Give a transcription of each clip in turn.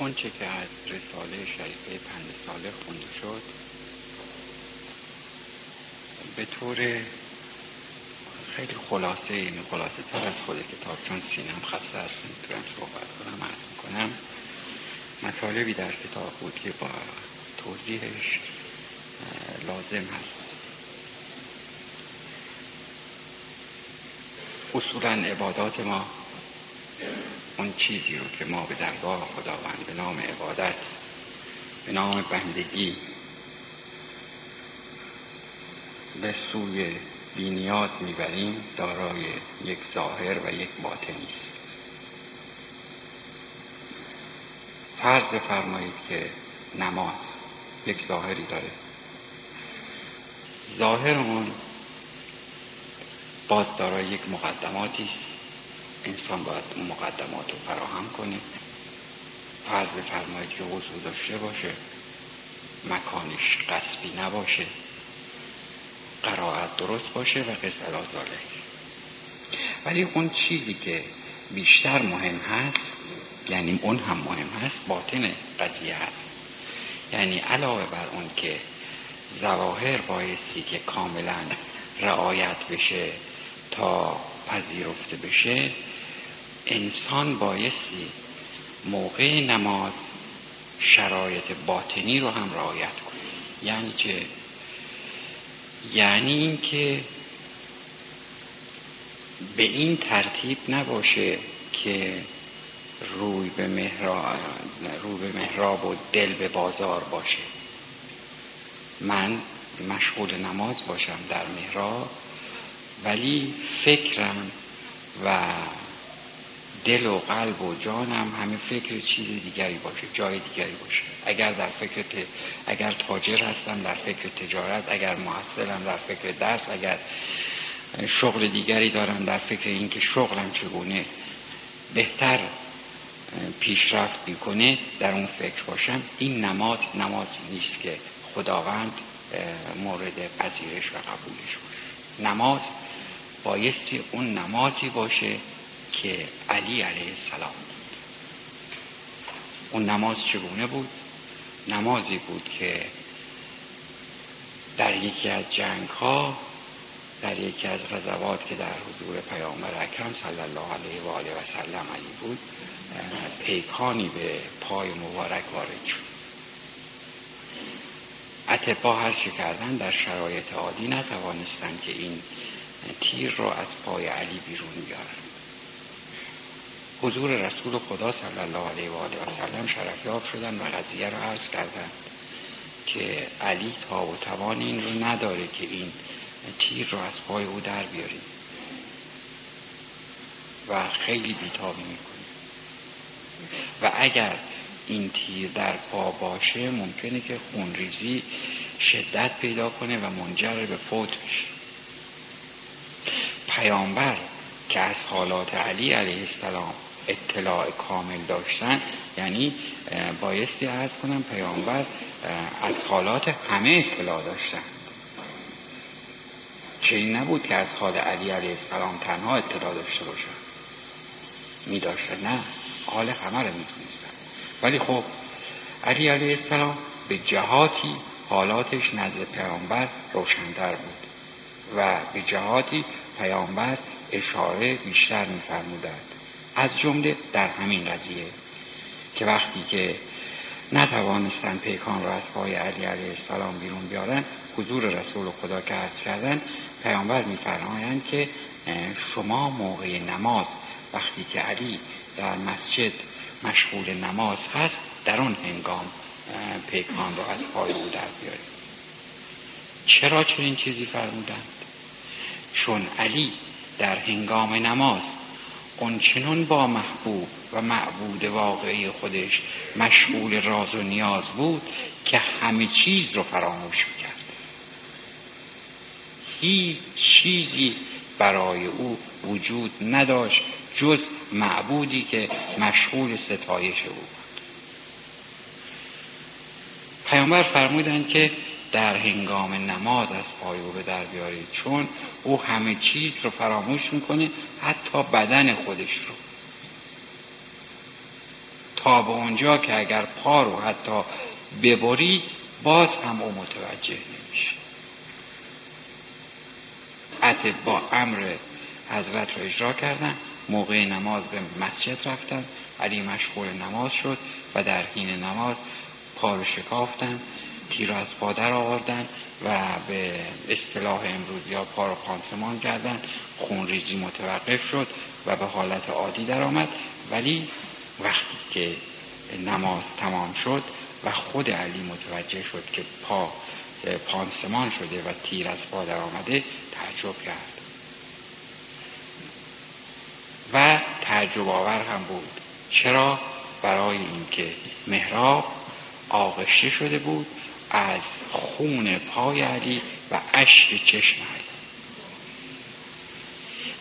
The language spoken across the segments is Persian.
اونچه که از رساله شریفه پنج ساله خونده شد به طور خیلی خلاصه این خلاصه تر از خود کتاب چون سینم خسته است نمی‌تونم صحبت کنم عرض می‌کنم مطالبی در کتاب بود که با توضیحش لازم هست. اصولا عبادات ما اون چیزی رو که ما به درگاه خداوند به نام عبادت به نام بندگی به سوی بینیاد می‌بریم دارای یک ظاهر و یک باطنی است. فرض بفرمایید که نماز یک ظاهری داره. ظاهر اون باز دارای یک مقدماتی است. انسان باید اون مقدمات رو فراهم کنه. فرض بفرمایید که وضوع داشته باشه. مکانش قصبی نباشه. قرائت درست باشه و قصه ولی اون چیزی که بیشتر مهم هست یعنی اون هم مهم هست باطن قضیه هست. یعنی علاوه بر اون که زواهر بایستی که کاملا رعایت بشه تا پذیرفته بشه انسان بایستی موقع نماز شرایط باطنی رو هم رعایت کنه. یعنی چه؟ یعنی اینکه به این ترتیب نباشه که روی به محراب, روی به محراب و دل به بازار باشه. من مشغول نماز باشم در محراب ولی فکرم و دل و قلب و جانم همه فکر چیز دیگری باشه جای دیگری باشه. اگر در فکر اگر تاجر هستم در فکر تجارت اگر محصلم در فکر درس اگر شغل دیگری دارم در فکر اینکه شغلم چگونه بهتر پیشرفت می‌کنه در اون فکر باشم. این نماز نماز نیست که خداوند مورد پذیرش و قبولش باشه. نماز بایستی اون نمازی باشه که علی علیه السلام. بود اون نماز چگونه بود؟ نمازی بود که در یکی از جنگ ها در یکی از غزوات که در حضور پیامبر اکرم صلی الله علیه و آله و سلم علی بود پیکانی به پای مبارک وارد شد. اتبا هر چه کردن در شرایط عادی نتوانستند که این تیر را از پای علی بیرون بیارن. حضور رسول خدا صلی الله علیه و آله و سلم شرفیاب شدن و قضیه را عرض کردند که علی تا و توان این رو نداره که این تیر رو از پای او در بیاریم. و خیلی بیتابی می‌کنه. و اگر این تیر در پا باشه ممکنه که خونریزی شدت پیدا کنه و منجر به فوت بشه. پیامبر که از حالات علی علیه السلام اطلاع کامل داشتن یعنی بایستی ارز کنم پیامبر از حالات همه اطلاع داشتن. چه این نبود که از حال علی علیه السلام تنها اطلاع داشته باشن. می نه. حال همه رو می‌تونستن ولی خب علی علیه السلام به جهاتی حالاتش نزد پیامبر روشنتر بود و به جهاتی پیامبر اشاره بیشتر میفرمودند. از جمله در همین قضیه که وقتی که نتوانستن پیکان را از پای علی علیه السلام بیرون بیارن حضور رسول خدا که عرض کردن پیامبر میفرمایند که شما موقع نماز وقتی که علی در مسجد مشغول نماز هست در آن هنگام پیکان را از پای او در بیارید. چرا چنین چیزی فرمودند؟ چون علی در هنگام نماز اونچنان با محبوب و معبود واقعی خودش مشغول راز و نیاز بود که همه چیز رو فراموش می‌کرد. هیچ چیزی برای او وجود نداشت جز معبودی که مشغول ستایش او بود. پیامبر فرمودند که در هنگام نماز از پای او به در بیارید. چون او همه چیز رو فراموش می‌کنه حتی بدن خودش رو. تا به اونجا که اگر پا رو حتی ببرید باز هم او متوجه نمیشه. با امر حضرت رو اجرا کردن موقع نماز به مسجد رفتن علی مشغول نماز شد و در حین نماز پا رو شکافتن. تیر از پادر آوردن و به اصطلاح امروز یا پا رو خانسمان کردن خونریزی متوقف شد و به حالت عادی درآمد. ولی وقتی که نماز تمام شد و خود علی متوجه شد که پا پانسمان شده و تیر از پا در آمده تعجب کرد. و تعجب آور هم بود. چرا؟ برای اینکه محراب آغشته شده بود از خون پای علی و اشک چشم علی.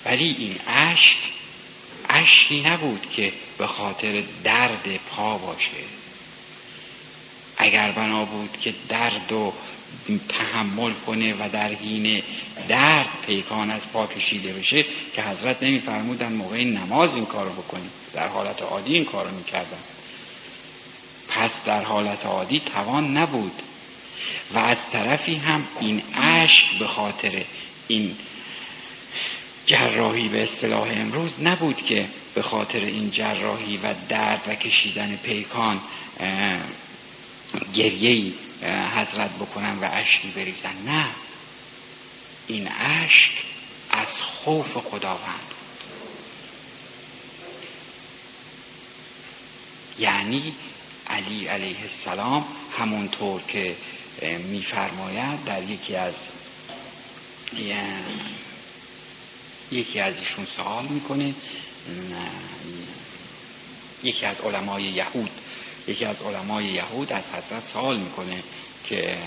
ولی این اشک اشکی نبود که به خاطر درد پا باشه. اگر بنا بود که درد و تحمل کنه و در حین درد پیکان از پا کشیده بشه که حضرت نمیفرمودن موقع نماز این کارو بکنید در حالت عادی این کارو می‌کردن. پس در حالت عادی توان نبود و از طرفی هم این عشق به خاطر این جراحی به اصطلاح امروز نبود که به خاطر این جراحی و درد و کشیدن پیکان گریه حضرت بکنن و اشکی بریزن. نه. این اشک از خوف خداوند. یعنی علی علیه السلام همونطور که میفرماید در یکی از یکی از ایشون سوال می‌کنه. یکی از علمای یهود یکی از علمای یهود از حضرت سوال می‌کنه که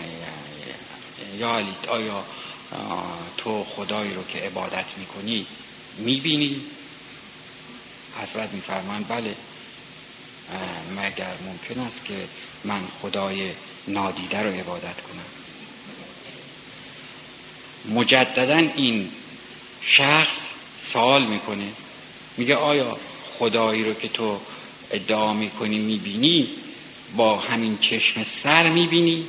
یا علی آیا تو خدایی رو که عبادت می‌کنی می‌بینی؟ حضرت میفرمان بله. مگر ممکن است که من خدای نادیده رو عبادت کنم. مجددا این شخص سوال می‌کنه. میگه آیا خدایی رو که تو ادعا می‌کنی می‌بینی با همین چشم سر می‌بینی؟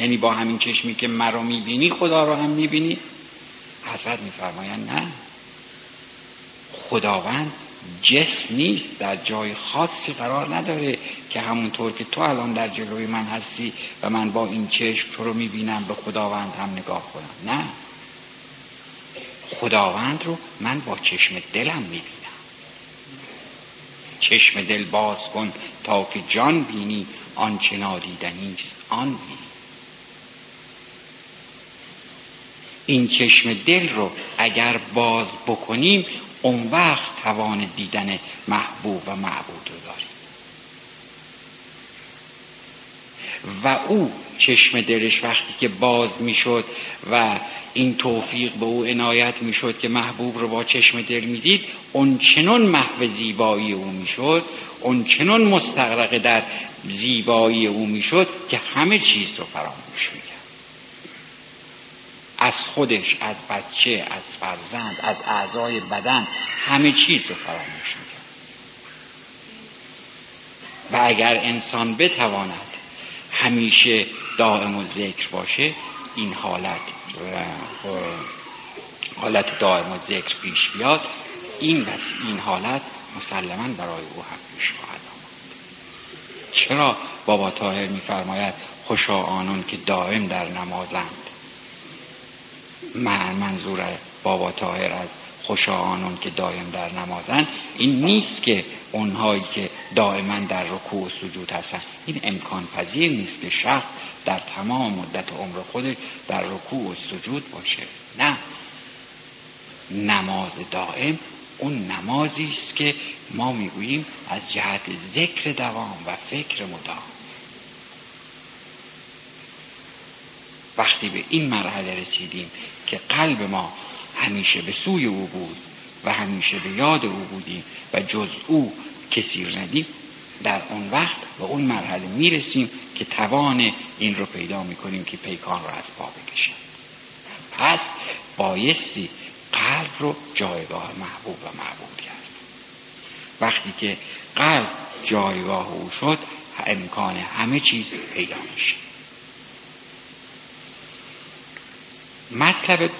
یعنی با همین چشمی که مرا می‌بینی خدا رو هم می‌بینی؟ حضرت میفرمایند نه. خداوند جسم نیست در جای خاصی قرار نداره که همونطور که تو الان در جلوی من هستی و من با این چشم تو رو می‌بینم به خداوند هم نگاه کنم. نه. خداوند رو من با چشم دلم می‌بینم. چشم دل باز کن تا که جان بینی آنچه نادیدنیست آن بینی. این چشم دل رو اگر باز بکنیم اون وقت توان دیدن محبوب و معبود رو داریم. و او چشم دلش وقتی که باز می‌شد و این توفیق به او عنایت می‌شد که محبوب رو با چشم دل می‌دید اون چنون محو زیبایی او می‌شد اون چنون مستغرق در زیبایی او می‌شد که همه چیز رو فراموش می‌کرد. خودش از بچه از فرزند از اعضای بدن همه چیز رو فراموش می‌کرد. و اگر انسان بتواند همیشه دائم و ذکر باشه این حالت حالت دائم و ذکر پیش بیاد. این این حالت مسلما برای او هم پیش خواهد آمد. چرا بابا طاهر میفرماید خوشا آنون که دائم در نمازند. منظور بابا طاهر از خوشا آنون که دائم در نمازند این نیست که اونهایی که دائما در رکوع و سجود هستن. این امکان پذیر نیست که شخص در تمام مدت عمر خودش در رکوع و سجود باشه. نه. نماز دائم اون نمازی است که ما می‌گوییم از جهت ذکر دوام و فکر مدام. وقتی به این مرحله رسیدیم که قلب ما همیشه به سوی او بود و همیشه به یاد او بودیم و جز او کسی ندیم در اون وقت به اون مرحله می‌رسیم که توان این رو پیدا می‌کنیم که پیکان رو از پا بکشیم. پس بایستی قلب رو جایگاه محبوب و معبود کرد. وقتی که قلب جایگاه او شد امکان همه چیز پیدا میشه. مطلب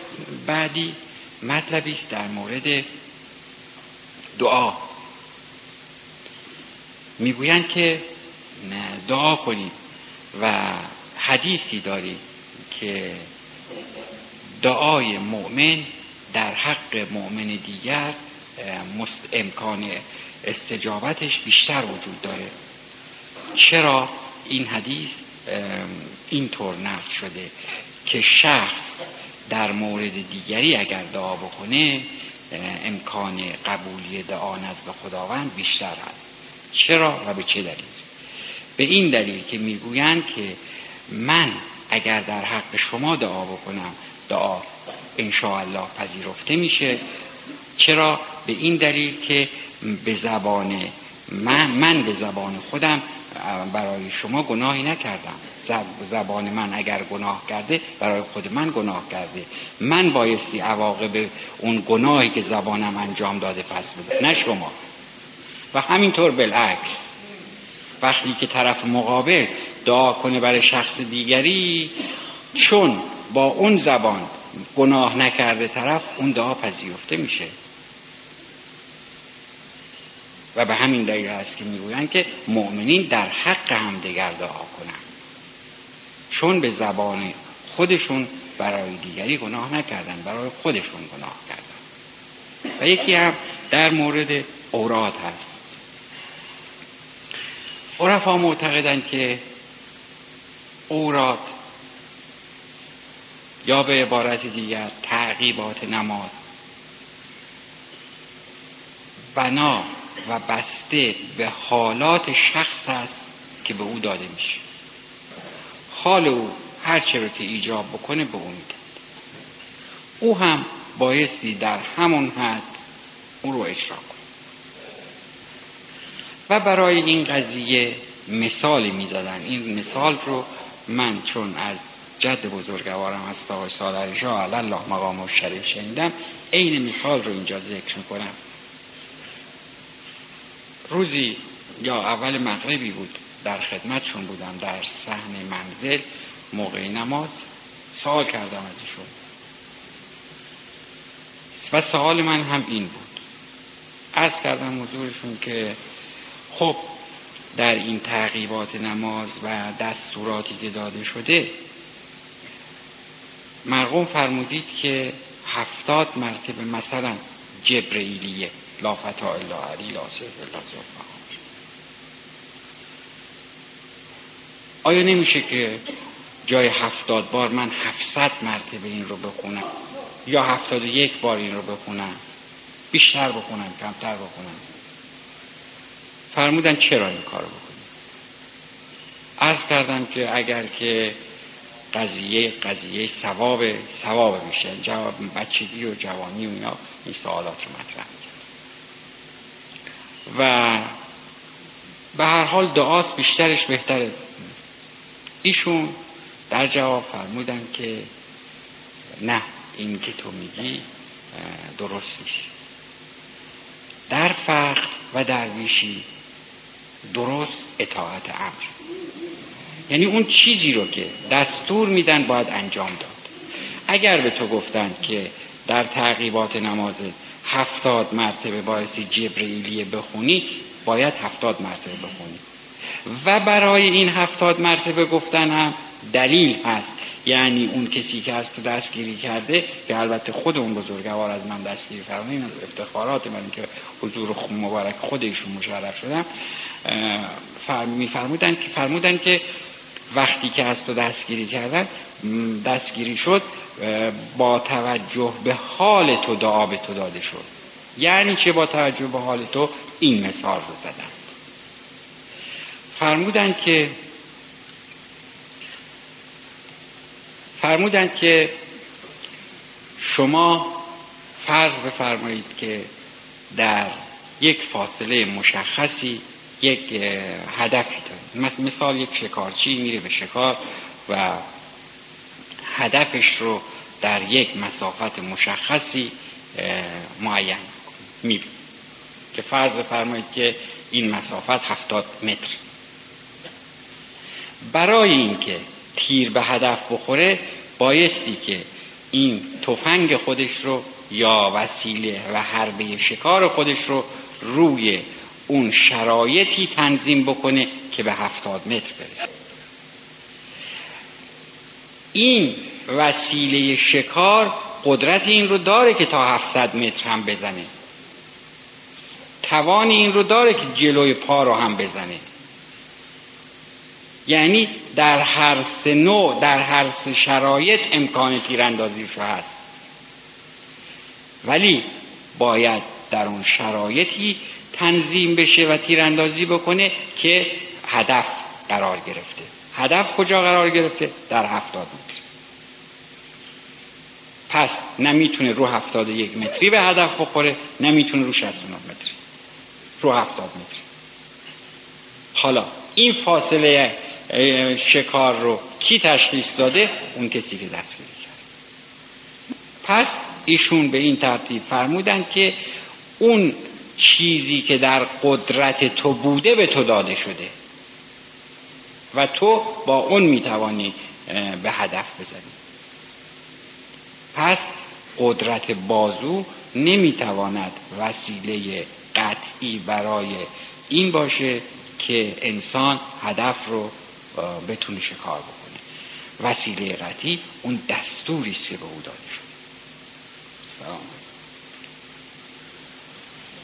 بعدی مطلبی است در مورد دعا. می‌گویند که دعا کنید و حدیثی دارید که دعای مؤمن در حق مؤمن دیگر امکان استجابتش بیشتر وجود داره. چرا این حدیث اینطور نقل شده که شخص در مورد دیگری اگر دعا بکنه امکان قبولی دعا نزد خداوند بیشتر هست. چرا و به چه دلیل؟ به این دلیل که می‌گویند که من اگر در حق شما دعا بکنم دعا الله پذیرفته میشه. چرا؟ به این دلیل که به زبان من, من به زبان خودم برای شما گناهی نکردم. زبان من اگر گناه کرده برای خود من گناه کرده. من بایستی عواقب اون گناهی که زبانم انجام داده پس بده. نه شما. و همینطور بالعکس. وقتی که طرف مقابل دعا کنه برای شخص دیگری چون با اون زبان گناه نکرده طرف اون دعا پذیرفته میشه. و به همین دلیل است که می‌گویند که مؤمنین در حق همدیگر دعا کنند. چون به زبان خودشون برای دیگری گناه نکردن برای خودشون گناه کردن و یکی هم در مورد اوراد هست. عرفا معتقدند که اوراد یا به عبارت دیگر تعقیبات نماز بنا و بسته به حالات شخص است که به او داده میشه. حال او هر چه رو که ایجاب بکنه به او میده او هم بایستی در همون حد او رو اجرا کنه. و برای این قضیه مثالی می‌زدن. این مثال رو من چون از جد بزرگوارم از آقای سالر شاه الله مقام و شریف شنیدم عین مثال رو اینجا ذکر می‌کنم. روزی یا اول مغربی بود در خدمتشون بودم در صحن منزل موقع نماز سوال کردم از ایشون و سوال من هم این بود. از کردم حضورشون که خب در این تعقیبات نماز و دستوراتی که داده شده مرقوم فرمودید که هفتاد مرتبه مثلا جبرئیلیه. لا فتا الا علی لا الا آیا نمیشه که جای هفتاد بار من هفتصد مرتبه این رو بخونم؟ یا هفتاد و یک بار این رو بخونم؟ بیشتر بخونم کمتر بخونم؟ فرمودن چرا این کار بکنیم؟ عرض کردم که اگر که قضیه قضیه ثواب ثواب میشه جواب بچگی و جوانی و اینا این سوالات رو مطرح و به هر حال دعاست بیشترش بهتره. ایشون در جواب فرمودن که نه این که تو میگی درست نیست. در فقر و درویشی درست اطاعت امر. یعنی اون چیزی رو که دستور میدن باید انجام داد. اگر به تو گفتند که در تعقیبات نماز هفتاد مرتبه باعثی جبرئیلیه بخونی باید هفتاد مرتبه بخونی. و برای این هفتاد مرتبه گفتن هم دلیل هست. یعنی اون کسی که از تو دستگیری کرده که البته خود اون بزرگوار از من دستگیری فرمودین از افتخارات من که حضور مبارک خودشون مشرف شدم میفرمودن که فرمودن که وقتی که از تو دستگیری کردن دستگیری شد با توجه به حال تو دعا به تو داده شد. یعنی چه با توجه به حال تو؟ این مثال رو زدن فرمودند که فرمودند که شما فرض بفرمایید که در یک فاصله مشخصی یک هدفی دارید. مثال یک شکارچی میره به شکار و هدفش رو در یک مسافت مشخصی معین می‌بینید که فرض بفرمایید که این مسافت هفتاد متر. برای اینکه تیر به هدف بخوره بایستی که این تفنگ خودش رو یا وسیله و حربه شکار خودش رو روی اون شرایطی تنظیم بکنه که به هفتاد متر برسه. این وسیله شکار قدرت این رو داره که تا هفتصد متر هم بزنه. توان این رو داره که جلوی پا رو هم بزنه. یعنی در هر سه نوع در هر شرایط امکان تیراندازیش هست. ولی باید در اون شرایطی تنظیم بشه و تیراندازی بکنه که هدف قرار گرفته. هدف کجا قرار گرفته؟ در هفتاد متر. پس نمی‌تونه رو هفتاد یک متری به هدف بخوره نمی‌تونه رو شست متری. رو هفتاد متر حالا این فاصله شکار رو کی تشخیص داده؟ اون کسی که دستگیری کرد. پس ایشون به این ترتیب فرمودن که اون چیزی که در قدرت تو بوده به تو داده شده و تو با اون می‌توانی به هدف بزنی. پس قدرت بازو نمی‌تواند وسیله قطعی برای این باشه که انسان هدف رو بتونه شکار بکنه. وسیله قطعی اون دستوری است که به او داده